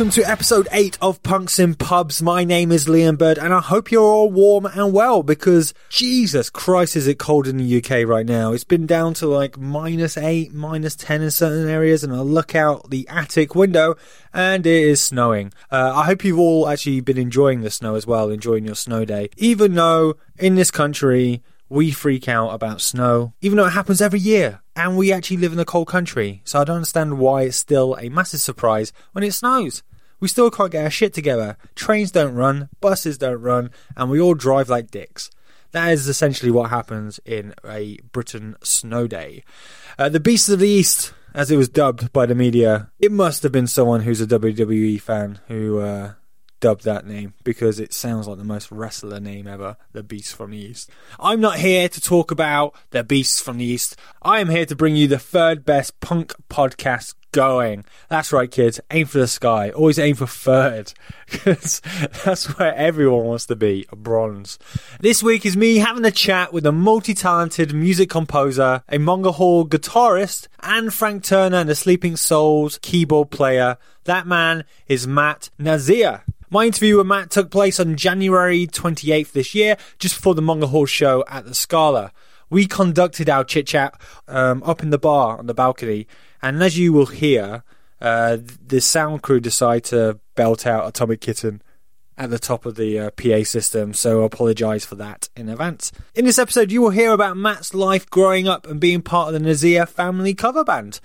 welcome to episode 8 of Punks in Pubs. My name is Liam Bird and I hope you're all warm and well because Jesus Christ is it cold in the UK right now. It's been down to like minus 8, minus 10 in certain areas and I look out the attic window and it is snowing. Uh, I hope you've all actually been enjoying the snow as well, enjoying your snow day. Even though in this country we freak out about snow, even though it happens every year. And we actually live in a cold country, so I don't understand why it's still a massive surprise when it snows. We still can't get our shit together. Trains don't run, buses don't run, and we all drive like dicks. That is essentially what happens in a Britain snow day. Uh, the Beasts of the East, as it was dubbed by the media, it must have been someone who's a WWE fan who uh, dubbed that name because it sounds like the most wrestler name ever, the Beast from the East. I'm not here to talk about the Beasts from the East. I am here to bring you the third best punk podcast going. That's right, kids. Aim for the sky. Always aim for third because that's where everyone wants to be bronze. This week is me having a chat with a multi talented music composer, a Mongol Horde guitarist, and Frank Turner and the Sleeping Souls keyboard player. That man is Matt Nasir. My interview with Matt took place on January 28th this year, just before the Mongol Horde show at the Scala. We conducted our chit chat um, up in the bar on the balcony, and as you will hear, uh, the sound crew decide to belt out Atomic Kitten at the top of the uh, PA system, so I apologise for that in advance. In this episode, you will hear about Matt's life growing up and being part of the Nasir family cover band.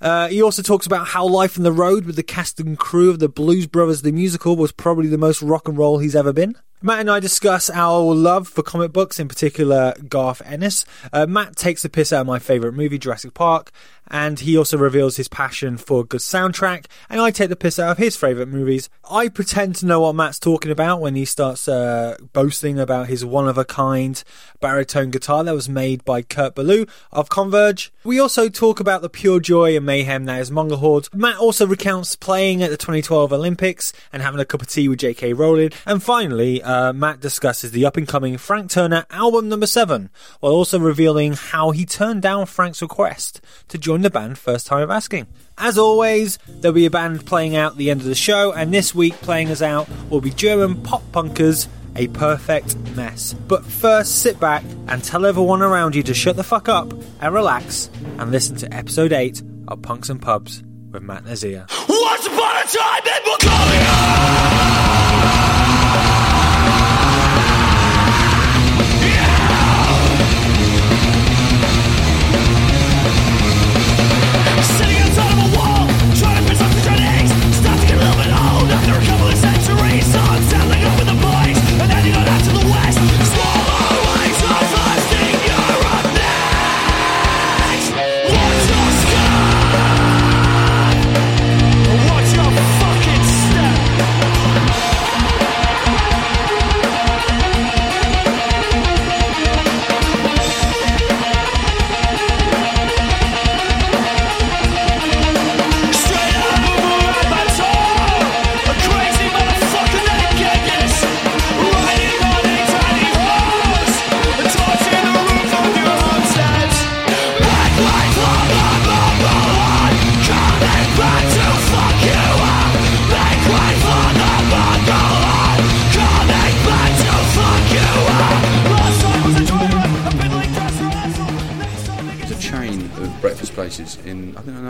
Uh, he also talks about how life on the road with the cast and crew of the Blues Brothers the musical was probably the most rock and roll he's ever been. Matt and I discuss our love for comic books, in particular Garth Ennis. Uh, Matt takes the piss out of my favourite movie, Jurassic Park, and he also reveals his passion for a good soundtrack, and I take the piss out of his favourite movies. I pretend to know what Matt's talking about when he starts uh, boasting about his one of a kind baritone guitar that was made by Kurt Ballou of Converge. We also talk about the pure joy and mayhem that is Mongol Horde. Matt also recounts playing at the 2012 Olympics and having a cup of tea with J.K. Rowling. And finally, uh, Uh, Matt discusses the up and coming Frank Turner album number seven, while also revealing how he turned down Frank's request to join the band first time of asking. As always, there'll be a band playing out the end of the show, and this week playing us out will be German pop punkers a perfect mess. But first, sit back and tell everyone around you to shut the fuck up and relax and listen to episode 8 of Punks and Pubs with Matt Nasir. Once upon a time in Mongolia!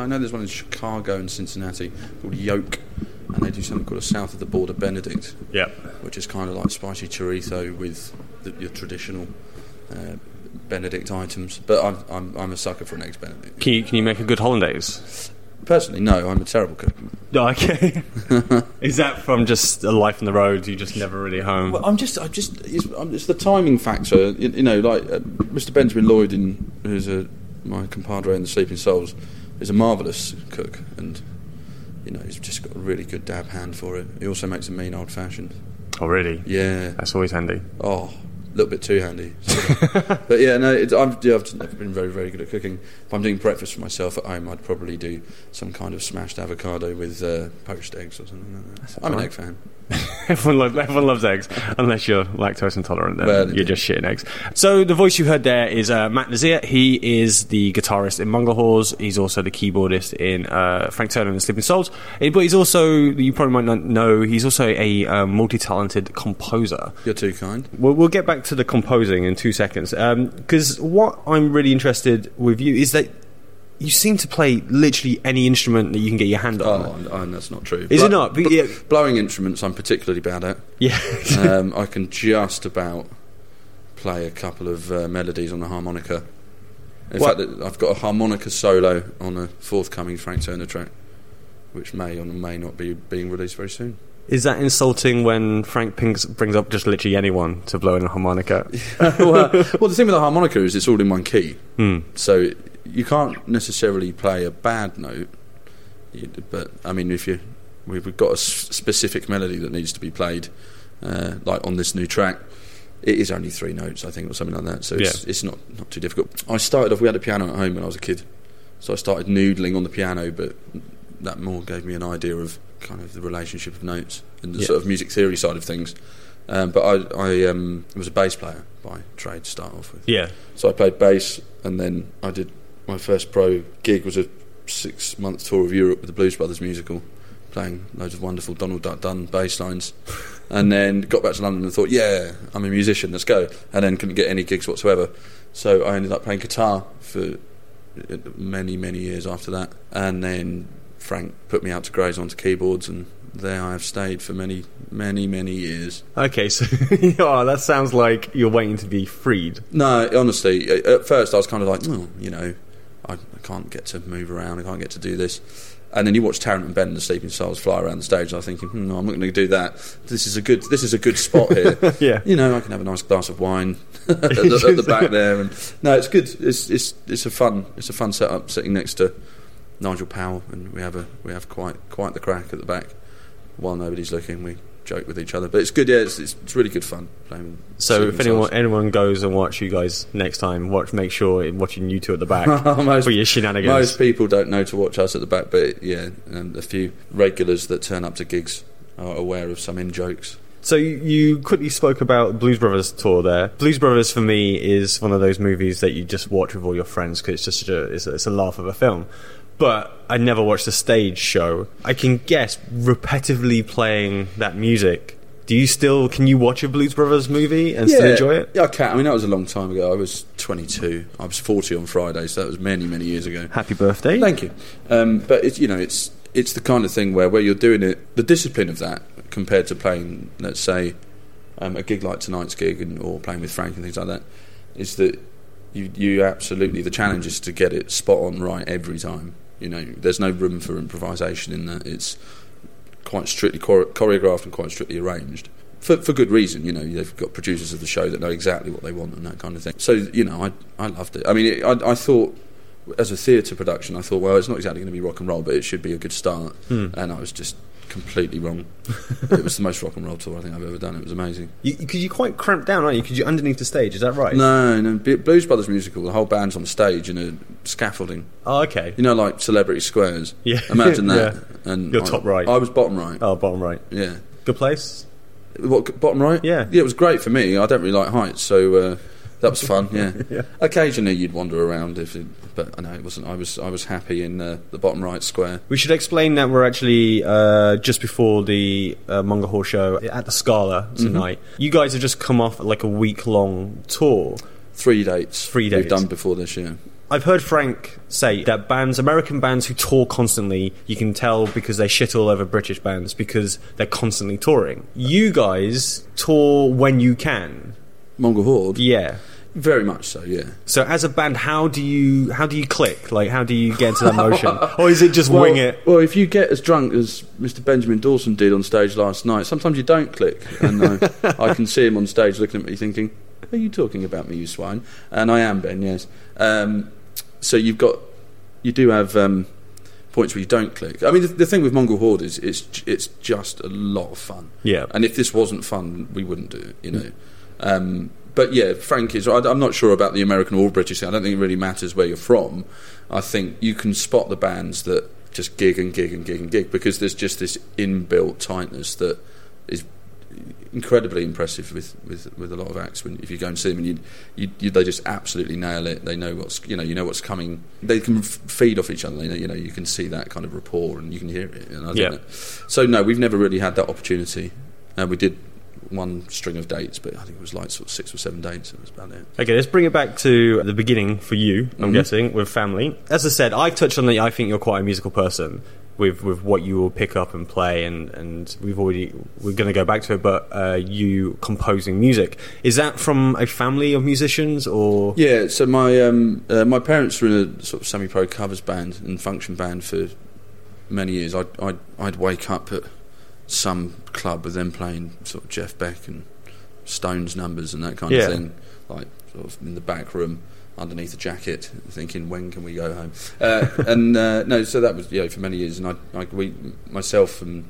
I know. There's one in Chicago and Cincinnati called Yolk, and they do something called a South of the Border Benedict, Yep. which is kind of like spicy chorizo with the, your traditional uh, Benedict items. But I'm, I'm I'm a sucker for an eggs Benedict. Can you, can you make a good hollandaise? Personally, no, I'm a terrible cook. Okay. Is that from just a life on the road? You just never really home. Well, I'm just, I'm just, it's, it's the timing factor. You, you know, like uh, Mr. Benjamin Lloyd, in, who's a, my compadre in the Sleeping Souls, is a marvellous cook, and you know, he's just got a really good dab hand for it. He also makes a mean old fashioned. oh, really? Yeah. That's always handy. Oh, little bit too handy. So- but yeah, no, it, I've, yeah, I've never been very, very good at cooking. If I'm doing breakfast for myself at home, I'd probably do some kind of smashed avocado with uh, poached eggs or something like that. I'm an egg fan. everyone, loves, everyone loves eggs, unless you're lactose intolerant. Then Well, you're just shitting eggs. So the voice you heard there is uh, Matt Nasir. He is the guitarist in Mongols. He's also the keyboardist in uh, Frank Turner and the Sleeping Souls. Eh, But he's also, you probably might not know, he's also a uh, multi-talented composer. You're too kind. We'll, we'll get back to the composing in two seconds. Because what I'm really interested with you is that you seem to play literally any instrument that you can get your hand on. Oh, and, and that's not true. Is Blo- it not? But bl- yeah. Blowing instruments, I'm particularly bad at. Yeah. um, I can just about play a couple of uh, melodies on the harmonica. In What- fact, I've got a harmonica solo on a forthcoming Frank Turner track, which may or may not be being released very soon. Is that insulting when Frank Pinks brings up just literally anyone to blow in a harmonica? well, well, the thing with the harmonica is it's all in one key, Hmm. so you can't necessarily play a bad note. But I mean, if you we've got a specific melody that needs to be played, uh, like on this new track, it is only three notes, I think, or something like that. So it's, Yeah. it's not not too difficult. I started off. We had a piano at home when I was a kid, so I started noodling on the piano, but that more gave me an idea of kind of the relationship of notes and the Yeah. sort of music theory side of things. Um, but I, I um, was a bass player by trade to start off with. Yeah. So I played bass, and then I did my first pro gig was a six month tour of Europe with the Blues Brothers musical, playing loads of wonderful Donald Duck Dunn bass lines, and then got back to London and thought, yeah, I'm a musician, let's go, and then couldn't get any gigs whatsoever. So I ended up playing guitar for uh, many many years after that, and then Frank put me out to graze onto keyboards, and there I have stayed for many many many years. Okay, so oh, that sounds like you're waiting to be freed. No, honestly, at first I was kind of like, oh, you know, I, I can't get to move around, I can't get to do this. And then you watch Tarrant and Ben and the Sleeping Souls fly around the stage. And I was thinking, hmm, no, I'm not going to do that. This is a good, this is a good spot here. Yeah. you know, I can have a nice glass of wine at, the, at the back there. And no, it's good. It's it's it's a fun it's a fun setup sitting next to Nigel Powell, and we have a we have quite quite the crack at the back while nobody's looking. We joke with each other, but it's good. Yeah, it's it's, it's really good fun playing. with So if anyone anyone goes and watch you guys next time, watch make sure in watching you two at the back Most- for your shenanigans. Most people don't know to watch us at the back, but yeah, um, a few regulars that turn up to gigs are aware of some in jokes. So you, you quickly spoke about Blues Brothers tour there. Blues Brothers for me is one of those movies that you just watch with all your friends because it's just a, it's, a, it's a laugh of a film. But I never watched the stage show. I can guess repetitively playing that music. Do you still can you watch a Blues Brothers movie and still enjoy it? Yeah, I can. I mean, that was a long time ago. I was 22. I was 40 on Friday, so that was many, many years ago. Happy birthday! Thank you. Um, but it's you know it's it's the kind of thing where where you're doing it, the discipline of that compared to playing, let's say, um, a gig like tonight's gig and, or playing with Frank and things like that, is that you you absolutely the challenge is to get it spot on right every time. You know, there's no room for improvisation in that. It's quite strictly chore- choreographed and quite strictly arranged. For, for good reason, you know, they've got producers of the show that know exactly what they want and that kind of thing. So, you know, I, I loved it. I mean, it, I, I thought, as a theatre production, I thought, well, it's not exactly going to be rock and roll, but it should be a good start. Hmm. And I was just completely wrong. it was the most rock and roll tour I think I've ever done. It was amazing. Because you, are quite cramped down, aren't you? Because you're underneath the stage. Is that right? No, no, B- Blues Brothers musical, the whole band's on stage in a scaffolding. Oh, okay. You know, like Celebrity Squares. Yeah. Imagine that. Yeah. And You're I- top right. I was bottom right. Oh, bottom right. Yeah. Good place. What bottom right? Yeah. yeah. It was great for me. I don't really like heights, so uh, that was fun. Yeah. Yeah. Occasionally you'd wander around if, it, but I know it wasn't. I was I was happy in uh, the bottom right square. We should explain that we're actually uh, just before the uh, Mongol Horde show at the Scala tonight. You guys have just come off like a week long tour. Three dates. Three We've dates. done before this year. I've heard Frank say that bands, American bands who tour constantly, you can tell because they shit all over British bands because they're constantly touring. You guys tour when you can. Mongol Horde. Yeah. Very much so. Yeah. So as a band, how do you how do you click? Like how do you get into that motion, or is it just wing it? Well, if you get as drunk as Mr. Benjamin Dawson did on stage last night, sometimes you don't click. And I, I can see him on stage looking at me thinking, Are you talking about me, you swine? And I am, Ben, yes. Um, so you've got, you do have um, points where you don't click. I mean, the, the thing with Mongol Horde is it's, it's just a lot of fun. Yeah. And if this wasn't fun, we wouldn't do it, you know. Um, but yeah, Frank is. I'm not sure about the American or British thing. I don't think it really matters where you're from. I think you can spot the bands that just gig and gig and gig and gig because there's just this inbuilt tightness that is incredibly impressive with, with, with a lot of acts. When if you go and see them, and you, you, you they just absolutely nail it. They know what's you know you know what's coming. They can f- feed off each other. They know, you know you can see that kind of rapport and you can hear it. And I Yeah. that- so no, we've never really had that opportunity. Uh, we did one string of dates, but I think it was like sort of six or seven dates. That was about it. Okay, let's bring it back to the beginning for you. I'm Mhm. guessing with family. As I said, I've touched on that. I think you're quite a musical person with with what you will pick up and play, and and we've already we're going to go back to it. But uh, you composing music is that from a family of musicians or Yeah, so my um, uh, my parents were in a sort of semi-pro covers band and function band for many years. I'd, I'd I'd wake up at some club with them playing sort of Jeff Beck and Stones numbers and that kind Yeah. of thing, like sort of in the back room underneath a jacket, thinking when can we go home? Uh, and uh, no, so that was yeah for many years, and I, I we myself and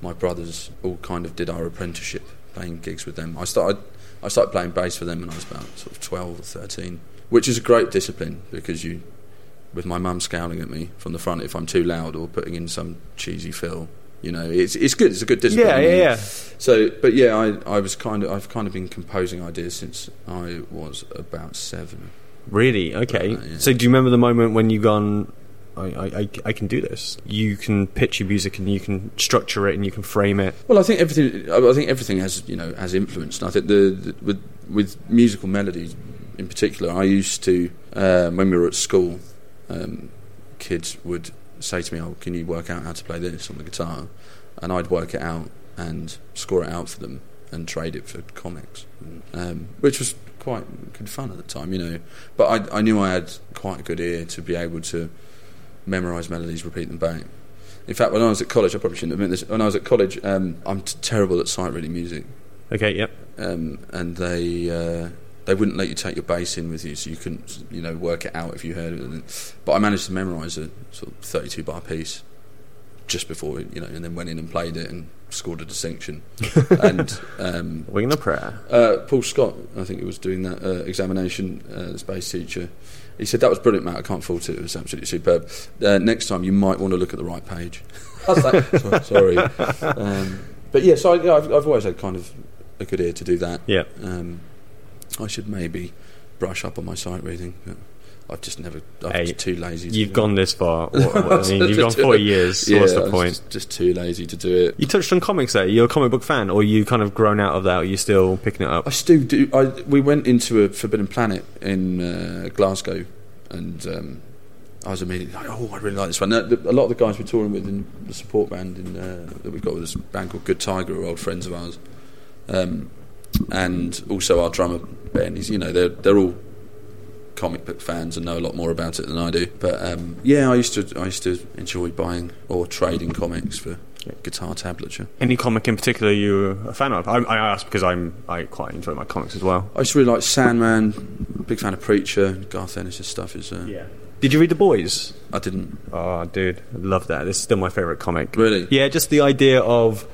my brothers all kind of did our apprenticeship playing gigs with them. I started I started playing bass for them when I was about sort of twelve or thirteen, which is a great discipline because you, with my mum scowling at me from the front if I'm too loud or putting in some cheesy fill. You know, it's it's good. It's a good discipline. yeah, yeah, yeah. So, but yeah, I, I was kind of I've kind of been composing ideas since I was about seven. Really? Okay. Uh, yeah. So do you remember the moment when you gone? I, I, I, can do this. You can pitch your music and you can structure it and you can frame it. Well, I think everything. I I think everything has you know has influence. And I think the, the with with musical melodies in particular, I used to um, when we were at school, um, kids would say to me, "Oh, can you work out how to play this on the guitar?" And I'd work it out and score it out for them and trade it for comics, um, which was quite good fun at the time, you know. But I, I knew I had quite a good ear to be able to memorise melodies, repeat them back. In fact, when I was at college, I probably shouldn't admit this. When I was at college, um, I'm t- terrible at sight reading music, Okay. Yep. um, and they uh, they wouldn't let you take your bass in with you, so you couldn't you know work it out if you heard it. But I managed to memorise a sort of 32 bar piece just before you know, and then went in and played it and scored a distinction. and um, Wing the prayer. uh, Paul Scott, I think it was doing that uh, examination, uh, bass teacher. He said that was brilliant, Matt. I can't fault it. It was absolutely superb. Uh, next time, you might want to look at the right page. I was like, "So- sorry, um, but yeah. So I, yeah, I've, I've always had kind of a good ear to do that. Yeah. Um, I should maybe brush up on my sight reading. But I've just never. I'm Hey, just too lazy. to You've gone this far. What, what- I mean, you've gone 40 years. it. What's the point? Just, just too lazy to do it. You touched on comics there. You're a comic book fan, or you kind of grown out of that? Or are you still picking it up? I still do. I, we went into a Forbidden Planet in uh, Glasgow, and um, I was immediately like, "Oh, I really like this one." Now, the, a lot of the guys we're touring with in the support band in, uh, that we've got with this band called Good Tiger are old friends of ours, um, and also our drummer Ben. He's you know they're they're all comic book fans and know a lot more about it than I do. But um, yeah, I used to I used to enjoy buying or trading comics for guitar tablature. Any comic in particular you're a fan of? I, I ask because I'm I quite enjoy my comics as well. I used to really like Sandman. Big fan of Preacher. Garth Ennis' stuff is. Uh, Did you read The Boys? I didn't. Oh, dude, I love that. This is still my favourite comic. Really? Yeah, just the idea of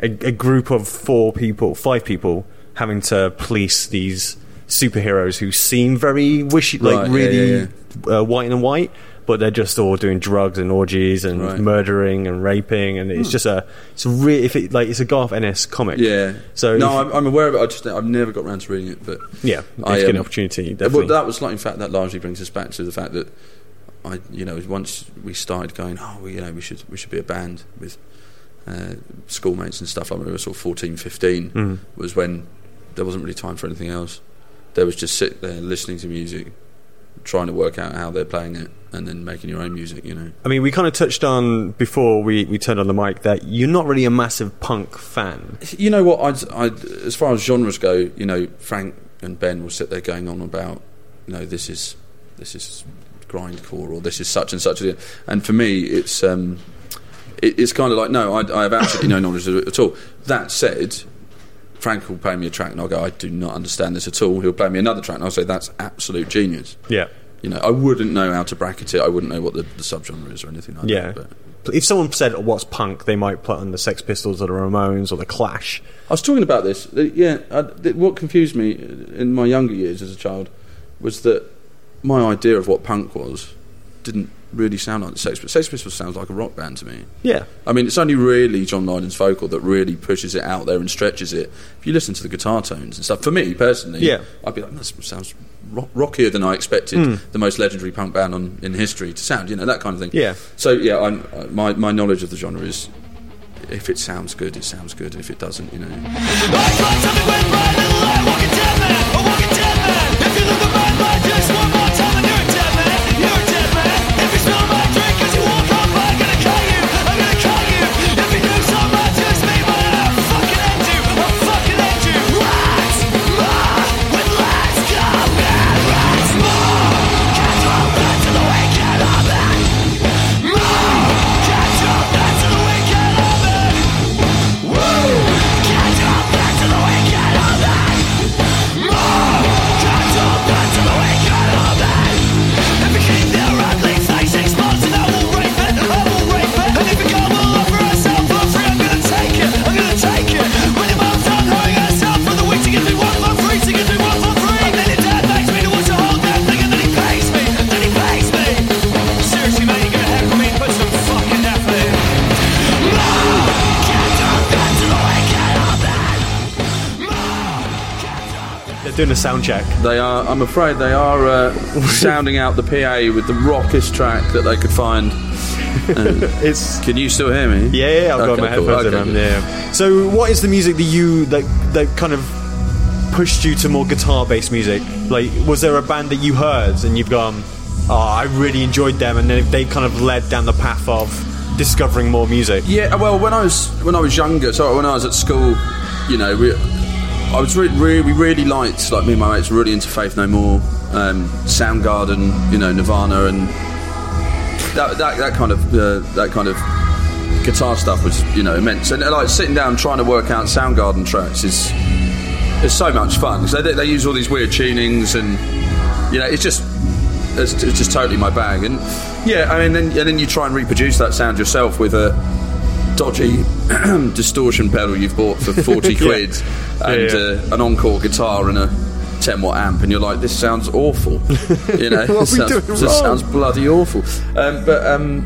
a, a group of four people, five people, having to police these superheroes who seem very wishy, Right, like yeah, really yeah, Uh, white and white, but they're just all doing drugs and orgies and Right. murdering and raping, and it's just a it's a re- if it like it's a Garth Ennis comic. Yeah. So no, I'm, I'm aware of it. I just I've never got around to reading it, but yeah, if I, get an um, opportunity, well, definitely. that was like in fact that largely brings us back to the fact that I, you know, once we started going, oh, well, you know, we should we should be a band with uh, schoolmates and stuff. I remember sort of 14, 15 Mhm. was when there wasn't really time for anything else. There was just sit there listening to music, trying to work out how they're playing it, and then making your own music. You know. I mean, we kind of touched on before we, we turned on the mic that you're not really a massive punk fan. You know what? I'd, I'd, as far as genres go, you know, Frank and Ben will sit there going on about, you know, this is this is grindcore or this is such and such. And for me, it's um, it, it's kind of like no, I, I have absolutely no knowledge of it at all. That said. Frank will play me a track and I'll go, I do not understand this at all. He'll play me another track and I'll say, that's absolute genius. Yeah. You know, I wouldn't know how to bracket it. I wouldn't know what the, the subgenre is or anything like Yeah. that. But if someone said oh, what's punk, they might put on the Sex Pistols or the Ramones or the Clash. I was talking about this. Yeah, I, what confused me in my younger years as a child was that my idea of what punk was didn't really sound like the Sex Pistols. Sex Pistols sounds like a rock band to me. Yeah, I mean, it's only really John Lydon's vocal that really pushes it out there and stretches it. If you listen to the guitar tones and stuff, for me personally, Yeah. I'd be like, that sounds rock- rockier than I expected the most legendary punk band on, in history to sound. You know that kind of thing. Yeah. So yeah, I'm, uh, my my knowledge of the genre is. If it sounds good, it sounds good. If it doesn't, you know. Sound check. They are. I'm afraid they are uh, sounding out the PA with the rockest track that they could find. It's Can you still hear me? yeah, yeah. I've got Okay, my cool. headphones Okay, in. Yeah. So, what is the music that you that that kind of pushed you to more guitar-based music? Like, was there a band that you heard and you've gone, "Oh, I really enjoyed them," and then they kind of led down the path of discovering more music? Yeah, well, when I was when I was younger, so when I was at school, you know, we, I was really, really, we really liked, like me and my mates, really into Faith No More, um, Soundgarden, you know, Nirvana, and that that, that kind of uh, that kind of guitar stuff was, you know, immense. And uh, like sitting down trying to work out Soundgarden tracks is is so much fun because they, they use all these weird tunings and you know, it's just it's, it's just totally my bag. And yeah, I mean, then and then you try and reproduce that sound yourself with a dodgy distortion pedal you've bought for 40 quid and yeah. Uh, an encore guitar and a 10 watt amp and you're like this sounds awful you know? What are we this, sounds, this sounds bloody awful. Um, but um,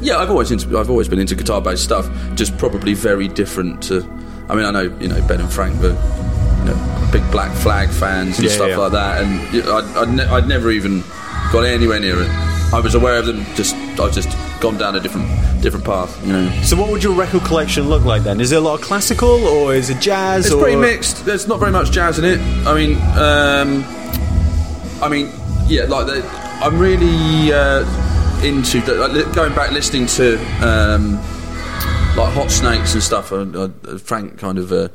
yeah I've always into, I've always been into guitar based stuff just probably very different to I mean I know you know Ben and Frank were you know big Black Flag fans and Yeah, stuff yeah. like that and you know, I'd, I'd, ne- I'd never even got anywhere near it. I was aware of them just I've just gone down a different different path you know So, what would your record collection look like then? Is it a lot of classical or is it jazz? It's or... pretty mixed. There's not very much jazz in it. I mean, um, I mean, yeah, like the, I'm really uh, into the, like, li- going back listening to um, like Hot Snakes and stuff. Uh, uh, Frank kind of uh,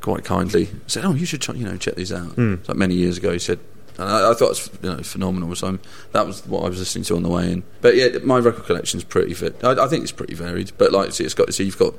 quite kindly said, "Oh, you should ch- you know check these out." It's Like many years ago, he said. And I, I thought it was you know, phenomenal. So I'm, that was what I was listening to on the way in. But yeah, my record collection's pretty fit. I, I think it's pretty varied. But like, see, it's got so you've got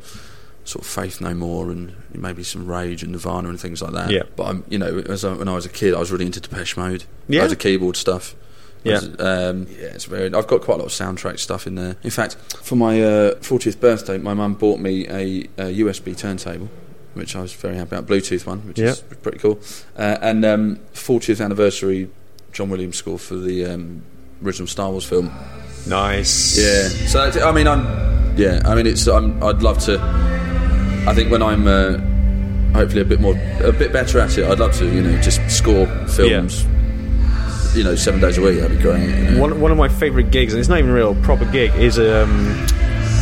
sort of Faith No More and maybe some Rage and Nirvana and things like that. Yeah. But I'm, you know, as I, when I was a kid, I was really into Depeche Mode. Yeah. Loads a keyboard stuff. Yeah. Um, yeah, it's very. I've got quite a lot of soundtrack stuff in there. In fact, for my uh, 40th birthday, my mum bought me a, a USB turntable, which I was very happy about. Bluetooth one, which is pretty cool. Uh, and um, 40th anniversary John Williams score for the um, original Star Wars film. Nice. Yeah. So that's, I mean, I'm. Yeah. I mean, it's. I'm, I'd love to. I think when I'm uh, hopefully a bit more, a bit better at it, I'd love to. You know, just score films. You know, seven days a week. That'd be great. you know. One, one of my favourite gigs, and it's not even a real proper gig, is um,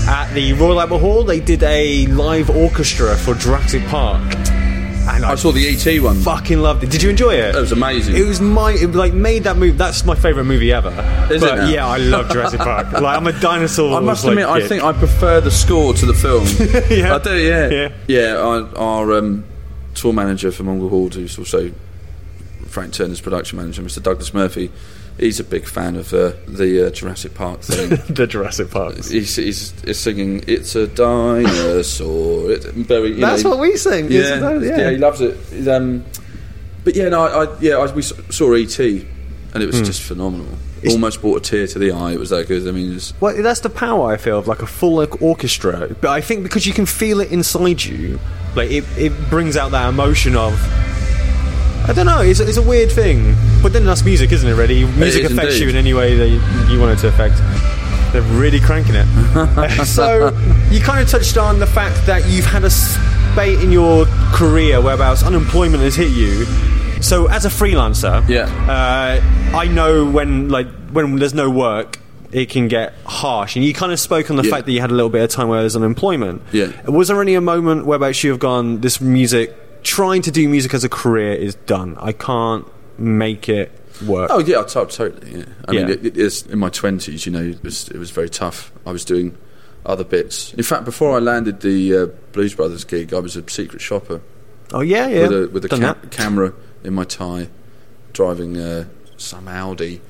at the Royal Albert Hall. They did a live orchestra for Jurassic Park, and I, I saw the ET one. fucking loved it. Did you enjoy it? It was amazing. It was my it like made that movie. That's my favorite movie ever. Is it but now? yeah, I love Jurassic Park. Like I'm a dinosaur. I must like, admit, I geek. think I prefer the score to the film. Yeah. I do, yeah, Yeah. yeah. Our, our um, tour manager for Mongol Horde, who's also Frank Turner's production manager, Mr. Douglas Murphy, he's a big fan of uh, the uh, Jurassic Park thing. the Jurassic Park. he's, he's, he's singing "It's a dinosaur." It, very, you That's know, what we sing. Yeah, It's a- yeah, he loves it. Um, but yeah, no, I, I, yeah, I, we saw ET and it was Hmm. just phenomenal. Almost brought a tear to the eye. It was that good. I mean, it's, Well, that's the power I feel of like a full orchestra. But I think because you can feel it inside you, like it, it brings out that emotion of. I don't know. It's, it's a weird thing, but then that's music, isn't it? Really, music is affects you in any way that you, you want it to affect. They're really cranking it. so you kind of touched on the fact that you've had a spate in your career whereabouts unemployment has hit you. So as a freelancer, Yeah. uh, I know when like when there's no work, it can get harsh. And you kind of spoke on the Yeah. fact that you had a little bit of time where there's unemployment. Yeah. Was there any a moment whereabouts you have gone, this music, trying to do music as a career is done. I can't make it work. Oh yeah, to- totally. Yeah. I mean, Yeah. it, it is in my twenties. You know, it was, it was very tough. I was doing other bits. In fact, before I landed the uh, Blues Brothers gig, I was a secret shopper Oh yeah, yeah. with a with a ca- camera in my tie, driving uh, some Audi,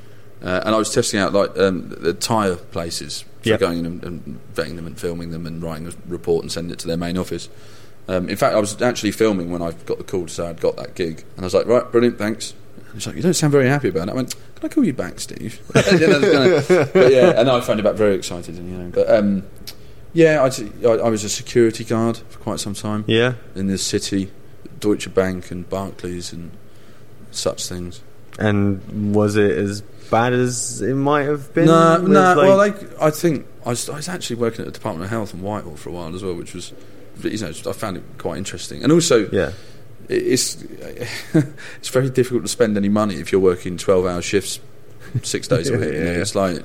uh, and I was testing out like um, the tyre places for Yep. going in and, and vetting them and filming them and writing a report and sending it to their main office. Um, in fact, I was actually filming when I got the call to say I'd got that gig, and I was like, "Right, brilliant, thanks." And he's like, "You don't sound very happy about it." I went, "Can I call you back, Steve?" You know, it's kinda- but yeah, and I found it back very excited, and you know, but um, yeah, I, I, I was a security guard for quite some time Yeah. in this city, Deutsche Bank and Barclays and such things. And was it as bad as it might have been? No, no. like- well, like, I think I was, I was actually working at the Department of Health in Whitehall for a while as well, which was, you know, I found it quite interesting. And also, yeah. it's it's very difficult to spend any money if you're working twelve hour shifts, six days a Yeah, week. you know. yeah. It's like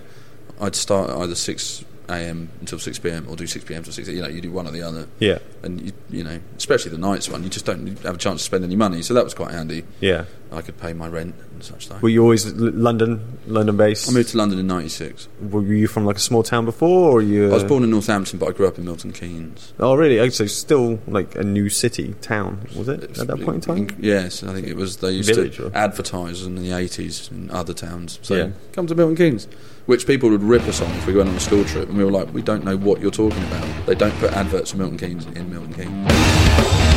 I'd start either six a.m. until six p.m. or do six p.m. till six. You know, you do one or the other. Yeah. And you, you know, especially the nights one, you just don't have a chance to spend any money. So that was quite handy. Yeah. I could pay my rent and such like. Were you always London, London based? I moved to London in '96. Were you from like a small town before, or you? I was uh, born in Northampton, but I grew up in Milton Keynes. Oh, really? Oh, So still like a new city, town, was it at that point in time? Yes, I think it was. They used Village, to or- advertise in the '80s in other towns. So Yeah. come to Milton Keynes, which people would rip us on if we went on a school trip, and we were like, "We don't know what you're talking about." They don't put adverts for Milton Keynes in Milton Keynes.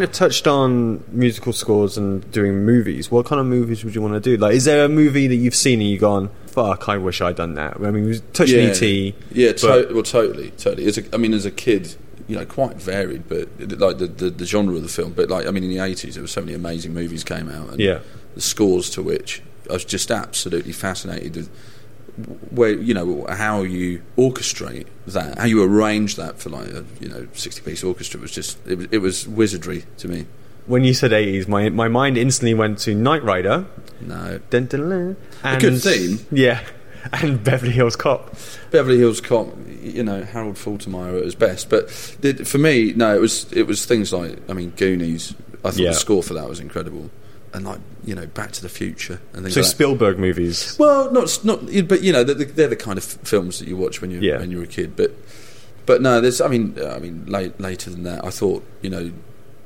Kind of touched on musical scores and doing movies. What kind of movies would you want to do? Like, is there a movie that you've seen and you've gone, "Fuck, I wish I'd done that"? I mean, we touched on ET. Yeah, to- well, totally, totally. As a, I mean, as a kid, you know, quite varied, but like the, the the genre of the film. But like, I mean, in the eighties, there were so many amazing movies came out, and Yeah. the scores to which I was just absolutely fascinated with. Where you know how you orchestrate that, how you arrange that for like a you know sixty piece orchestra was just it was, it was wizardry to me. when you said 80s, my my mind instantly went to Knight Rider. No, Dun, dun, dun, and, good theme. Yeah. And Beverly Hills Cop. Beverly Hills Cop, you know, Harold Faltermeyer at his best. But for me, no, it was it was things like, I mean, Goonies. I thought Yeah. the score for that was incredible, and like you know, Back to the Future and things So like that. Spielberg movies. Well, not not, but you know, they're, they're the kind of films that you watch when you Yeah. when you're a kid. But but no, there's. I mean, I mean, late, later than that, I thought you know,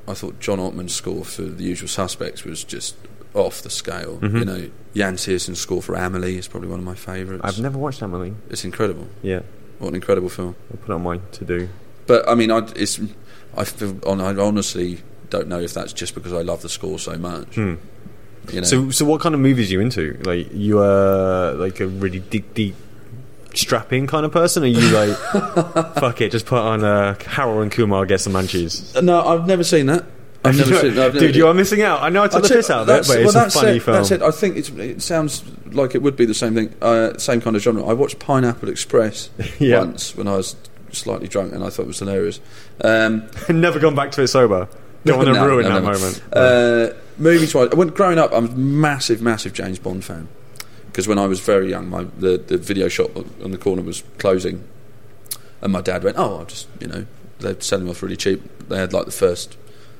I thought John Ottman's score for The Usual Suspects was just off the scale. Mm-hmm. You know, Yann Tiersen's score for Amelie is probably one of my favourites. I've never watched Emily. It's incredible. Yeah. What an incredible film. I'll put it on my to do. But I mean, I, it's I, feel, on, I honestly don't know if that's just because I love the score so much. You know, So, so what kind of movies are you into? Like, you are like a really deep, deep, strapping kind of person? Are you like, fuck it, just put on uh, Harold and Kumar get some munchies? Uh, no, I've never seen that. I've never seen. I've never, Dude, you are missing out. I know I took the piss out of it, that's- but it's well, a funny it, film. That's it. I think it's, it sounds like it would be the same thing, uh, same kind of genre. I watched Pineapple Express Yeah. once when I was slightly drunk, and I thought it was hilarious. Um, Never gone back to it sober. Don't want to no, ruin no, that no. moment. Uh, movies wise, when growing up, I'm a massive, massive James Bond fan. Because when I was very young, my, the the video shop on the corner was closing, and my dad went, "Oh, I'll just you know they're selling them off really cheap." They had like the first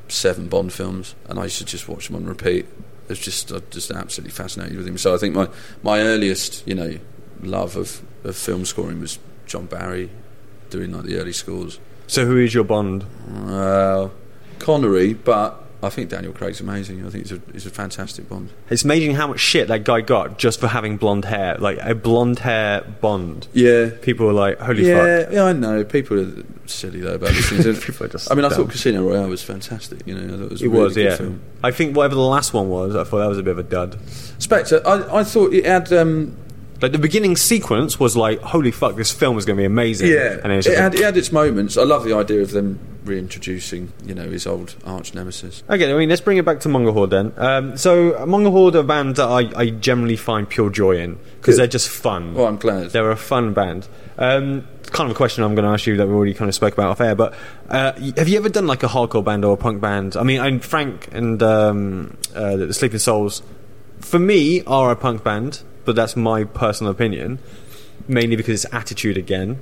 seven Bond films, and I used to just watch them on repeat. It's just I'm just absolutely fascinated with him. So I think my my earliest you know love of, of film scoring was John Barry doing like the early scores. so, who is your Bond? Uh, Connery, but I think Daniel Craig's amazing. I think he's a, he's a fantastic Bond. It's amazing how much shit that guy got just for having blonde hair. Like a blonde hair Bond. Yeah. People were like, "Holy Yeah, fuck!" yeah, I know. People are silly though about these things. People are just I mean, I dumb. thought Casino Royale was fantastic. You know, I thought it was a It really was, yeah. film. I think whatever the last one was, I thought that was a bit of a dud. Spectre, I, I thought it had. Um, Like the beginning sequence was like, "Holy fuck, this film is going to be amazing!" yeah, and it's it had, like, it had its moments. I love the idea of them reintroducing, you know, his old arch nemesis. Okay, I mean, let's bring it back to Mongol Horde then. Um, so, Mongol Horde are a band that I, I generally find pure joy in because they're just fun. Well, I'm glad. They're a fun band. Um, kind of a question I'm going to ask you that we already kind of spoke about off air, but uh, have you ever done like a hardcore band or a punk band? I mean, and Frank and um, uh, the Sleeping Souls, for me, are a punk band, but that's my personal opinion, mainly because it's attitude again.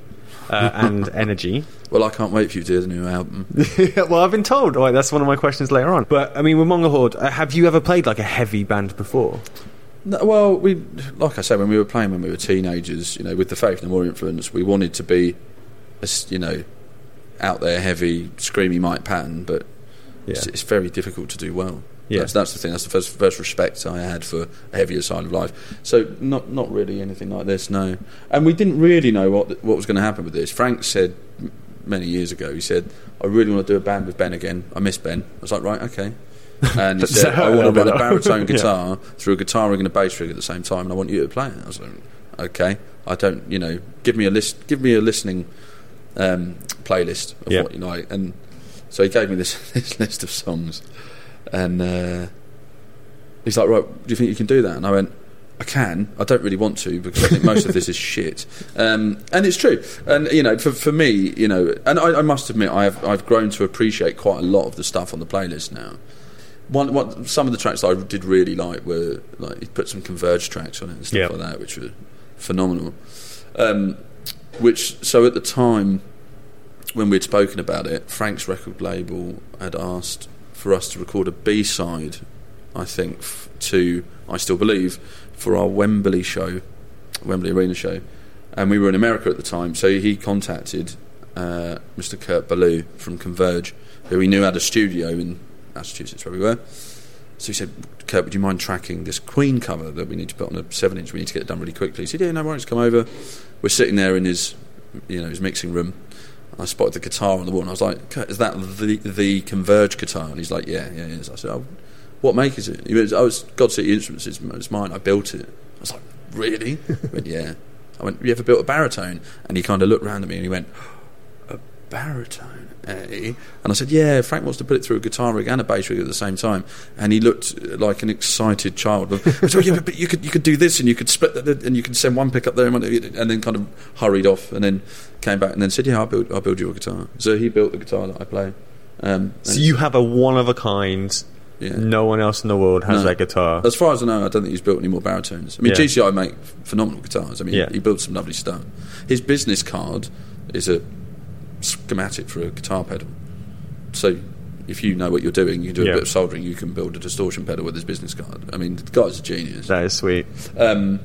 Uh, and energy. Well, I can't wait for you to hear the new album. well, I've been told. Right, that's one of my questions later on. But I mean, with Mongol Horde, uh, have you ever played like a heavy band before? No, well, we like I said when we were playing when we were teenagers, you know, with the Faith No More influence, we wanted to be, a you know, out there, heavy, screamy Mike Patton, but it's, it's very difficult to do well. Yeah. That's, that's the thing. That's the first first respect I had for a heavier side of life. So not not really anything like this, no. And we didn't really know what what was going to happen with this. Frank said many years ago. He said, "I really want to do a band with Ben again. I miss Ben." I was like, "Right, okay." And he said, "I want to run a baritone Yeah. guitar through a guitar rig and a bass rig at the same time, and I want you to play it." I was like, "Okay." I don't, you know, give me a list, give me a listening um, playlist of Yeah. what you like, and so he gave me this, this list of songs, and uh, he's like, "Right, do you think you can do that?" And I went, "I can. I don't really want to because I think most of this is shit." Um, and it's true. And you know, for for me, you know, and I, I must admit, I have I've grown to appreciate quite a lot of the stuff on the playlist now. One, one, some of the tracks that I did really like were like he put some converged tracks on it and stuff Yeah. like that, which were phenomenal. Um, which so at the time when we'd spoken about it, Frank's record label had asked for us to record a B side, I think, f- to I Still Believe for our Wembley show, Wembley Arena show. And we were in America at the time, so he contacted uh, Mr. Kurt Ballou from Converge, who he knew had a studio in Massachusetts, where we were. So he said, Kurt, would you mind tracking this Queen cover that we need to put on a 7 inch? We need to get it done really quickly. He said, Yeah, no worries, come over. We're sitting there in his, you know, his mixing room. I spotted the guitar on the wall, and I was like, "Kurt, "Is that the the Converge guitar?" And he's like, "Yeah, yeah, it is." I said, oh, "What make is it?" He was, "I was God City Instruments. It's, it's mine. I built it." I was like, "Really?" I went, "Yeah." I went, "You ever built a baritone?" And he kind of looked round at me and he went, "A baritone, eh?" And I said, "Yeah." Frank wants to put it through a guitar rig and a bass rig at the same time, and he looked like an excited child. I said, "Yeah, but you could you could do this, and you could split that, and you could send one pick up there, and, one- and then kind of hurried off, and then came back and then said, "Yeah, I'll build I'll build you a guitar." So he built the guitar that I play. Um, So you have a one of a kind. yeah. No one else in the world has No. that guitar. As far as I know, I don't think he's built any more baritones. I mean, Yeah. GCI make phenomenal guitars. I mean, Yeah. he built some lovely stuff. His business card is a schematic for a guitar pedal. So, if you know what you're doing, you do a bit of soldering, you can build a distortion pedal with his business card. I mean, the guy's a genius. that is sweet. Um,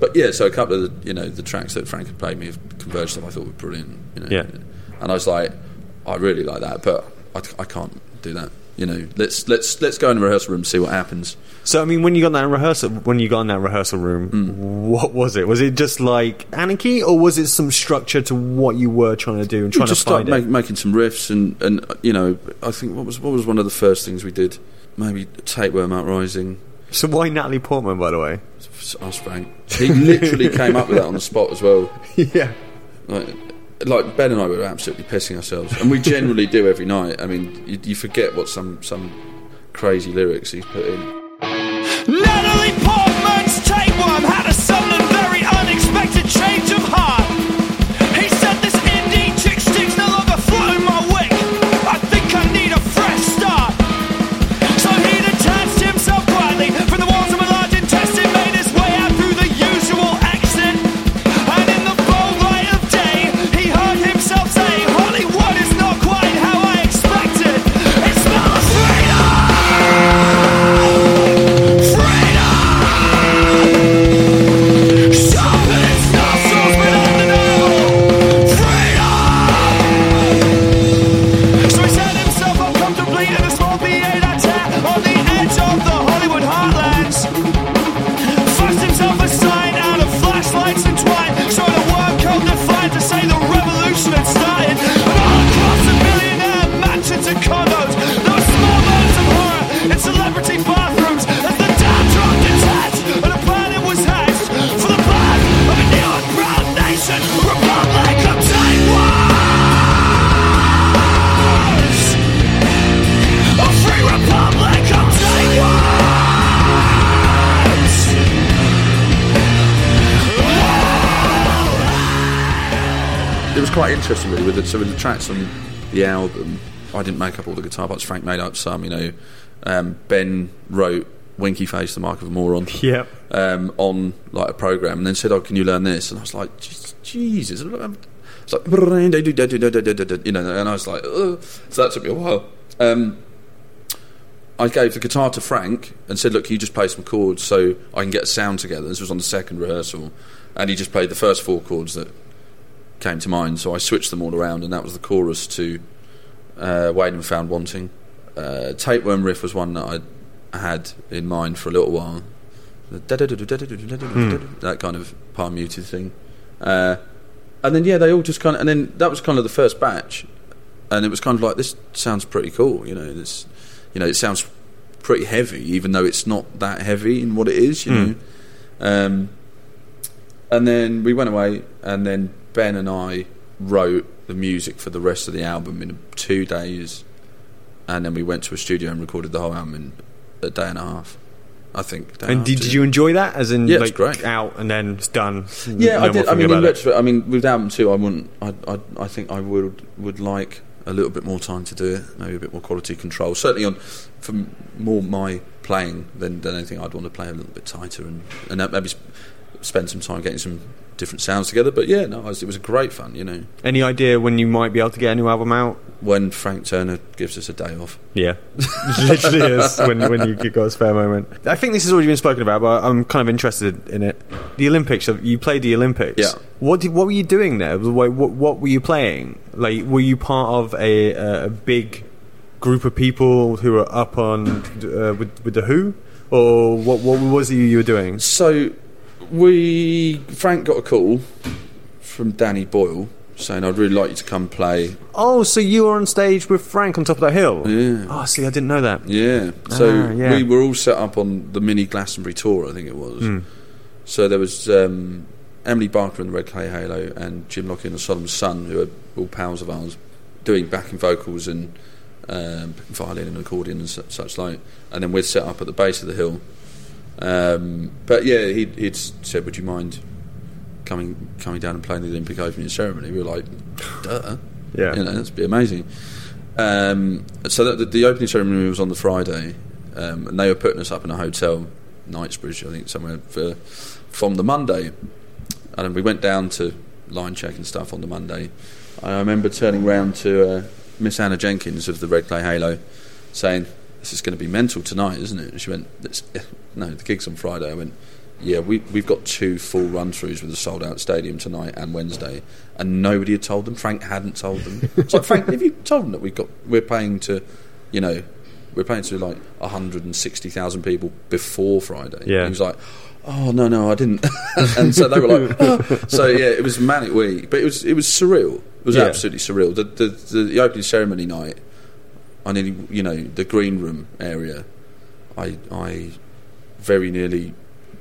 but yeah, so a couple of the, you know the tracks that Frank had played me of Converge stuff I thought were brilliant. You know, Yeah. and I was like, I really like that, but I, I can't do that. You know, let's let's let's go in the rehearsal room and see what happens. So I mean, when you got in that rehearsal, when you got in that rehearsal room, Hmm. what was it? Was it just like anarchy, or was it some structure to what you were trying to do and trying to just start find make, making some riffs and and you know, I think what was what was one of the first things we did? Maybe Tapeworm Uprising. So why Natalie Portman, by the way? Ask Frank. He literally came up with that on the spot as well. yeah, Like, like Ben and I were absolutely pissing ourselves, and we generally do every night. I mean, you, you forget what some some crazy lyrics he's put in. There were small moments of horror in celebrity bathrooms as the dam dropped detached and a planet was hatched for the plan of a new and proud nation, Republic of Taiwan! A free Republic of Taiwan! It was quite interesting, really, with the, so with the tracks on the album. I didn't make up all the guitar parts. Frank made up some. You know, um, Ben wrote "Winky Face," the mark of a moron. Yep. um, on like a program, and then said, "Oh, can you learn this?" And I was like, "Je- "Jesus!" It's like, you know, and I was like, Ugh. so that took me a while. Um, I gave the guitar to Frank and said, "Look, can you just play some chords so I can get a sound together." This was on the second rehearsal, and he just played the first four chords that came to mind. So I switched them all around, and that was the chorus to uh, "Weighed and Found Wanting." Uh, Tapeworm riff was one that I had in mind for a little while. The That kind of palm muted thing, uh, and then yeah, they all just kind of, and then that was kind of the first batch, and it was kind of like this sounds pretty cool, you know. This, you know, it sounds pretty heavy, even though it's not that heavy in what it is, you know. Um, and then we went away, and then Ben and I wrote the music for the rest of the album in two days, and then we went to a studio and recorded the whole album in a day and a half. I think. day And did, did you enjoy that? As in, Yeah, like, great. out and then it's done. Yeah, no I did. I mean, in retrospect, I mean, with album two, I wouldn't. I, I, I think I would would like a little bit more time to do it. Maybe a bit more quality control. Certainly on for more my playing than, than anything. I'd want to play a little bit tighter and and that maybe spend some time getting some different sounds together. But yeah, no, it was, it was great fun. You know, Any idea when you might be able to get a new album out? when Frank Turner gives us a day off. Yeah, literally is when when you got a spare moment. I think this has already been spoken about, but I'm kind of interested in it. The Olympics. You played the Olympics. Yeah. What did, what were you doing there? What, what, what were you playing? Like, were you part of a a, a big group of people who were up on uh, with with the Who, or what what was it you were doing? So we Frank got a call from Danny Boyle saying, "I'd really like you to come play." Oh, so you were on stage with Frank on top of that hill? Yeah. Oh, see, I didn't know that. Yeah. So Ah, yeah. we were all set up on the mini Glastonbury tour, I think it was. Hmm. So there was um, Emily Barker and the Red Clay Halo, and Jim Lockey and the Solemn Sun, who are all pals of ours, doing backing vocals and um, violin and accordion and su- such like. And then we're set up at the base of the hill. Um, but yeah, he'd, he'd said, "Would you mind coming coming down and playing the Olympic opening ceremony?" We were like, "Duh." Yeah. you know, that'd be amazing. Um, so that, the, the opening ceremony was on the Friday, um, and they were putting us up in a hotel, Knightsbridge, I think, somewhere for, from the Monday. And we went down to line check and stuff on the Monday. I remember turning round to uh, Miss Anna Jenkins of the Red Clay Halo, saying, "This is going to be mental tonight, isn't it?" And she went, "It's- "No, the gig's on Friday." I went, "Yeah, we, we've got two full run-throughs with a sold-out stadium tonight and Wednesday." And nobody had told them. Frank hadn't told them. It's like Frank, have you told them that we've got we're paying to, you know, we're paying to like hundred and sixty thousand people before Friday? Yeah. And he was like, "Oh no, no, I didn't." and so they were like, "Oh." "So yeah, it was manic week, but it was it was surreal. It was Yeah. absolutely surreal. The, the the the opening ceremony night, I nearly, you know, the green room area, I I very nearly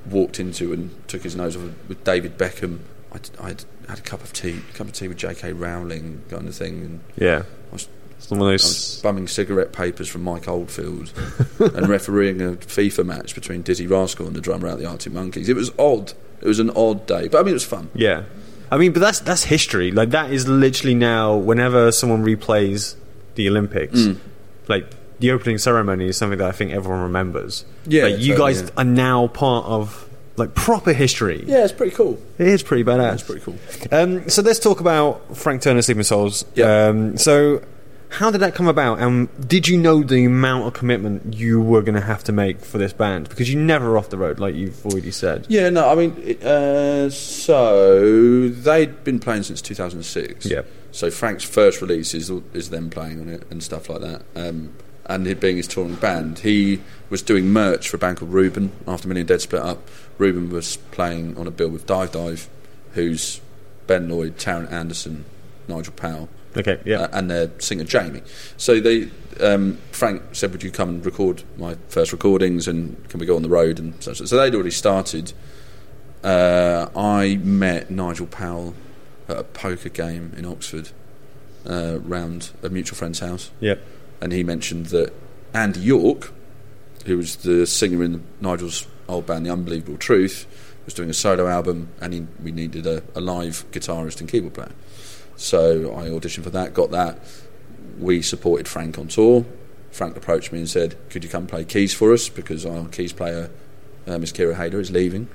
walked into and took his nose off with David Beckham I'd, I'd had a cup of tea, cup of tea with J.K. Rowling kind of thing, and Yeah. I was, Some of I those. was bumming cigarette papers from Mike Oldfield and refereeing a FIFA match between Dizzee Rascal and the drummer out the Arctic Monkeys. It was odd. It was an odd day, but I mean, it was fun. Yeah. I mean, but that's that's history. Like that is literally now. Whenever someone replays the Olympics, Mm. Like the opening ceremony is something that I think everyone remembers. Yeah, like, you totally, guys yeah. are now part of like proper history. Yeah, it's pretty cool. It is pretty badass. It's pretty cool. Um, so let's talk about Frank Turner, Sleeping Souls. Yeah. Um, so how did that come about? And did you know the amount of commitment you were going to have to make for this band? Because you never off the road, like you've already said. Yeah, no, I mean, uh, so they'd been playing since 2006. Yeah. So Frank's first release is is them playing on it and stuff like that. Um, and it being his touring band, he was doing merch for a band called Reuben after Million Dead split up. Reuben was playing on a bill with Dive Dive, who's Ben Lloyd, Tarrant Anderson, Nigel Powell, Okay. Yeah. uh, and their singer Jamie. So they, um, Frank said, "Would you come and record my first recordings, and can we go on the road?" And such. So they'd already started. Uh, I met Nigel Powell at a poker game in Oxford, uh, round a mutual friend's house, yeah. and he mentioned that Andy Yorke, who was the singer in Nigel's old band, The Unbelievable Truth, was doing a solo album, and he, we needed a, a live guitarist and keyboard player. So I auditioned for that, got that. We supported Frank on tour. Frank approached me and said, "Could you come play keys for us? Because our keys player, uh, Miss Kira Hayder, is leaving."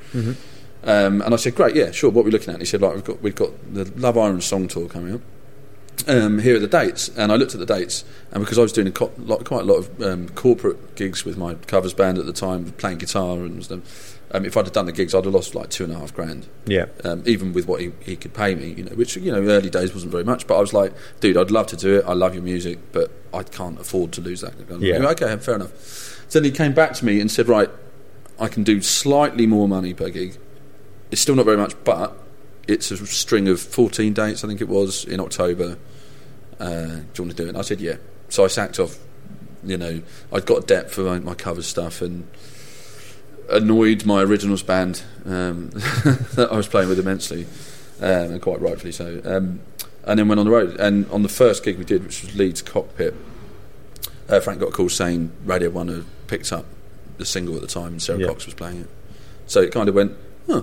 Um, and I said, "Great, yeah, sure. What are we looking at?" And he said, "Like we've got we've got the Love Ire and Song tour coming up. Um, here are the dates." And I looked at the dates, and because I was doing a co- lot, quite a lot of um, corporate gigs with my covers band at the time, playing guitar and stuff, um, if I'd have done the gigs, I'd have lost like two and a half grand Yeah. um, even with what he, he could pay me, you know, which you know early days wasn't very much. But I was like, dude, I'd love to do it. I love your music, but I can't afford to lose that. Yeah. Okay, fair enough. So then he came back to me and said, right, I can do slightly more money per gig. It's still not very much, but it's a string of 14 dates, I think it was, in October. Uh, do you want to do it? And I said, yeah. So I sacked off, you know, I'd got a debt for my, my cover stuff and annoyed my originals band um, that I was playing with immensely, um, and quite rightfully so. Um, and then went on the road. And on the first gig we did, which was Leeds Cockpit, uh, Frank got a call saying Radio One had picked up the single at the time, and Sara Yeah. Cox was playing it. So it kind of went, huh.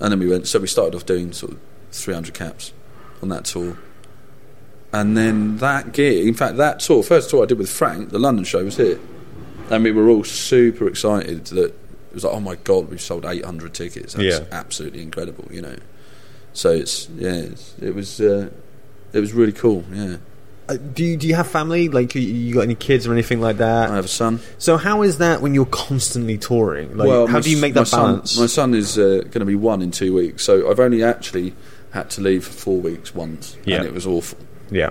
And then we went. So we started off doing sort of 300 caps on that tour. And then that gig, in fact, that tour, first tour I did with Frank, the London show was here. And we were all super excited that it was like, oh my God, we've sold 800 tickets. That's Yeah. absolutely incredible, you know. So it's, yeah, it's, it was, uh, it was really cool, yeah. Uh, do you do you have family? Like, you, you got any kids or anything like that? I have a son. So how is that when you're constantly touring? Like, how my do you make my that son- balance? my son is uh, going to be one in two weeks, so I've only actually had to leave for four weeks once, Yeah. and it was awful. yeah.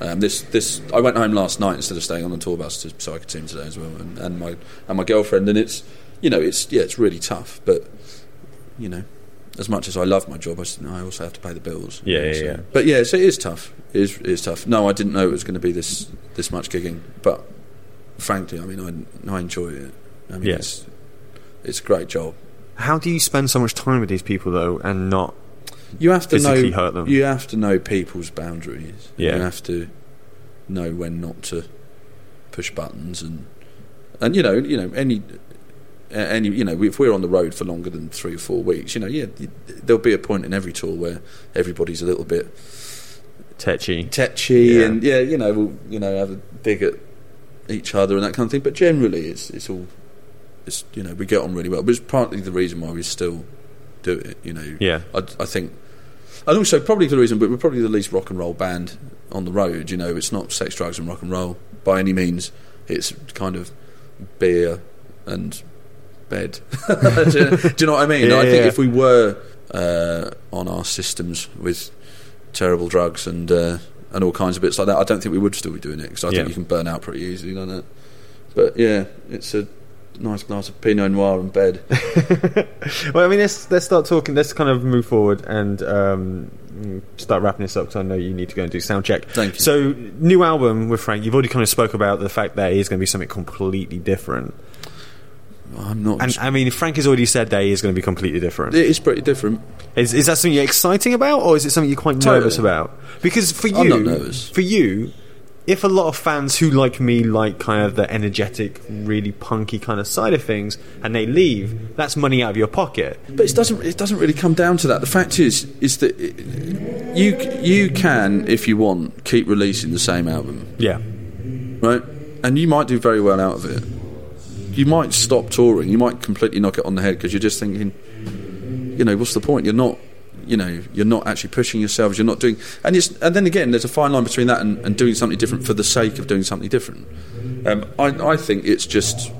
Um, this, this, I went home last night instead of staying on the tour bus to, so I could see him today as well, and, and my and my girlfriend, and it's, you know, it's yeah, it's really tough, but you know, as much as I love my job, I, also have to pay the bills. Yeah, yeah, so- yeah. But yeah, so it is tough. It is, it is tough. No, I didn't know it was going to be this this much gigging, but frankly, I mean, I, I enjoy it. I mean, Yeah. it's it's a great job. How do you spend so much time with these people though, and not? You have to Physically know. hurt them. You have to know people's boundaries. Yeah. You have to know when not to push buttons and and you know you know any any you know if we're on the road for longer than three or four weeks, you know yeah there'll be a point in every tour where everybody's a little bit Tetchy. tetchy Yeah. and yeah you know we'll you know have a dig at each other and that kind of thing. But generally, it's it's all it's you know we get on really well. But it's partly the reason why we still do it. You know, Yeah. I, I think, and also probably the reason, but we're probably the least rock and roll band on the road. You know, it's not sex, drugs, and rock and roll by any means. It's kind of beer and bed. do, you, do you know what I mean? Yeah, I think yeah. if we were uh, on our systems with terrible drugs and uh, and all kinds of bits like that, I don't think we would still be doing it because I Yeah. think you can burn out pretty easily, don't it? But yeah, it's a nice glass of Pinot Noir in bed. Well, I mean, let's let's start talking. Let's kind of move forward and um, start wrapping this up because I know you need to go and do sound check. Thank you. So, new album with Frank. You've already kind of spoke about the fact that it is going to be something completely different. I'm not. And I mean, Frank has already said that he is going to be completely different. it is pretty different. Is, is that something you're exciting about, or is it something you're quite Totally. nervous about? Because for you, I'm not nervous. for you, if a lot of fans who like me like kind of the energetic, really punky kind of side of things, and they leave, that's money out of your pocket. But it doesn't. It doesn't really come down to that. The fact is, is that it, you you can, if you want, keep releasing the same album, Yeah, right? And you might do very well out of it. You might stop touring. You might completely knock it on the head because you're just thinking, you know, what's the point? You're not. You know, you're not actually pushing yourselves. You're not doing, and it's, and then again, there's a fine line between that and, and doing something different for the sake of doing something different. Um, I, I think it's just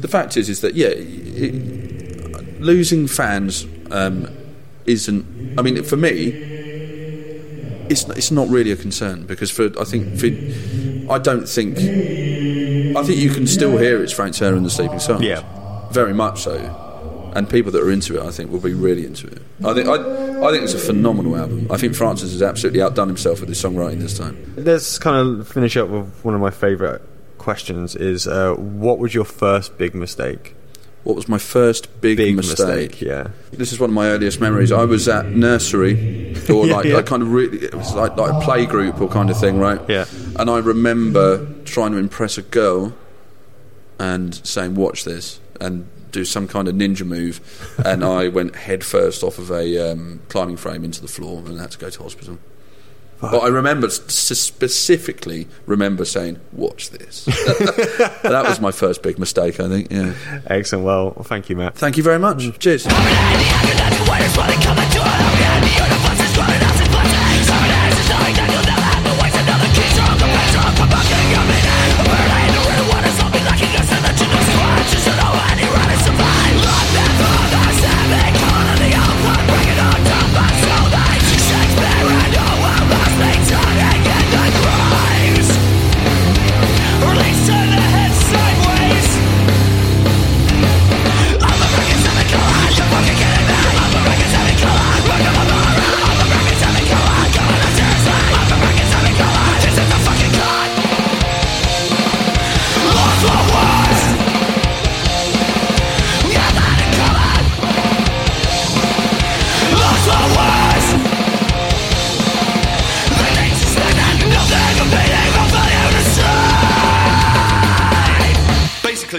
the fact is, is that yeah, it, losing fans um, isn't. I mean, for me, it's it's not really a concern because for I think for I don't think I think you can still hear it's Frank Turner and the Sleeping Souls. Yeah. very much so. And people that are into it, I think, will be really into it. I think I, I think it's a phenomenal album. I think Francis has absolutely outdone himself with his songwriting this time. let's kind of finish up with one of my favourite questions: is uh, what was your first big mistake? What was my first big, Big mistake? mistake, yeah. This is one of my earliest memories. I was at nursery, or Yeah, like, yeah. kind of really, it was like, like a play group or kind of thing, right? Yeah. And I remember trying to impress a girl and saying, "Watch this," and do some kind of ninja move, and I went head first off of a um, climbing frame into the floor and had to go to hospital. But I remember specifically remember saying, "Watch this." that was my first big mistake, I think. Yeah. Excellent. Well, thank you, Matt. Thank you very much. Cheers.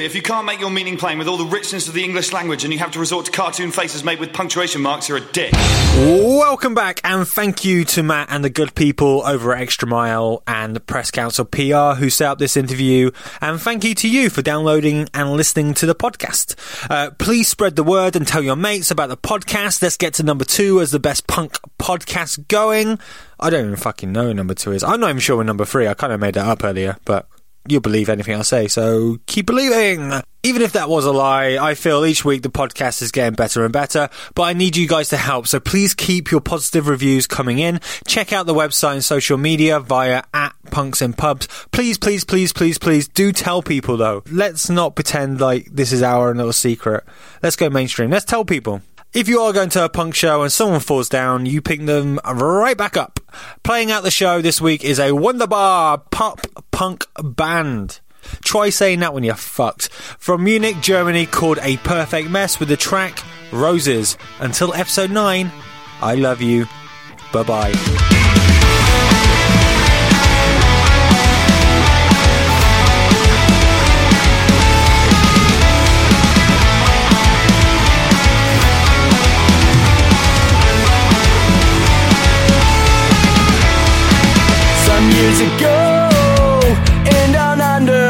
If you can't make your meaning plain with all the richness of the English language and you have to resort to cartoon faces made with punctuation marks, you're a dick. Welcome back, and thank you to Matt and the good people over at Xtra Mile and Press Council PR who set up this interview. And thank you to you for downloading and listening to the podcast. Uh, please spread the word and tell your mates about the podcast. Let's get to number two as the best punk podcast going. I don't even fucking know number two is. I'm not even sure what number three. I kind of made that up earlier, but you'll believe anything I say, so keep believing. Even if that was a lie, I feel each week the podcast is getting better and better, but I need you guys to help, so please keep your positive reviews coming in. Check out the website and social media via at Punks and Pubs. Please, please, please, please, please do tell people though. Let's not pretend like this is our little secret. Let's go mainstream. Let's tell people. If you are going to a punk show and someone falls down, you pick them right back up. Playing out the show this week is a Wunderbar pop punk band. Try saying that when you're fucked. From Munich, Germany, called A Perfect Mess with the track Roses. Until episode 9, I love you. Bye bye. Years ago, in down under,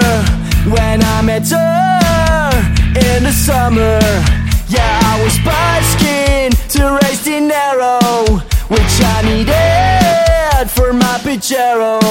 when I met her in the summer. Yeah, I was busking to raise dinero, which I needed for my Pajero.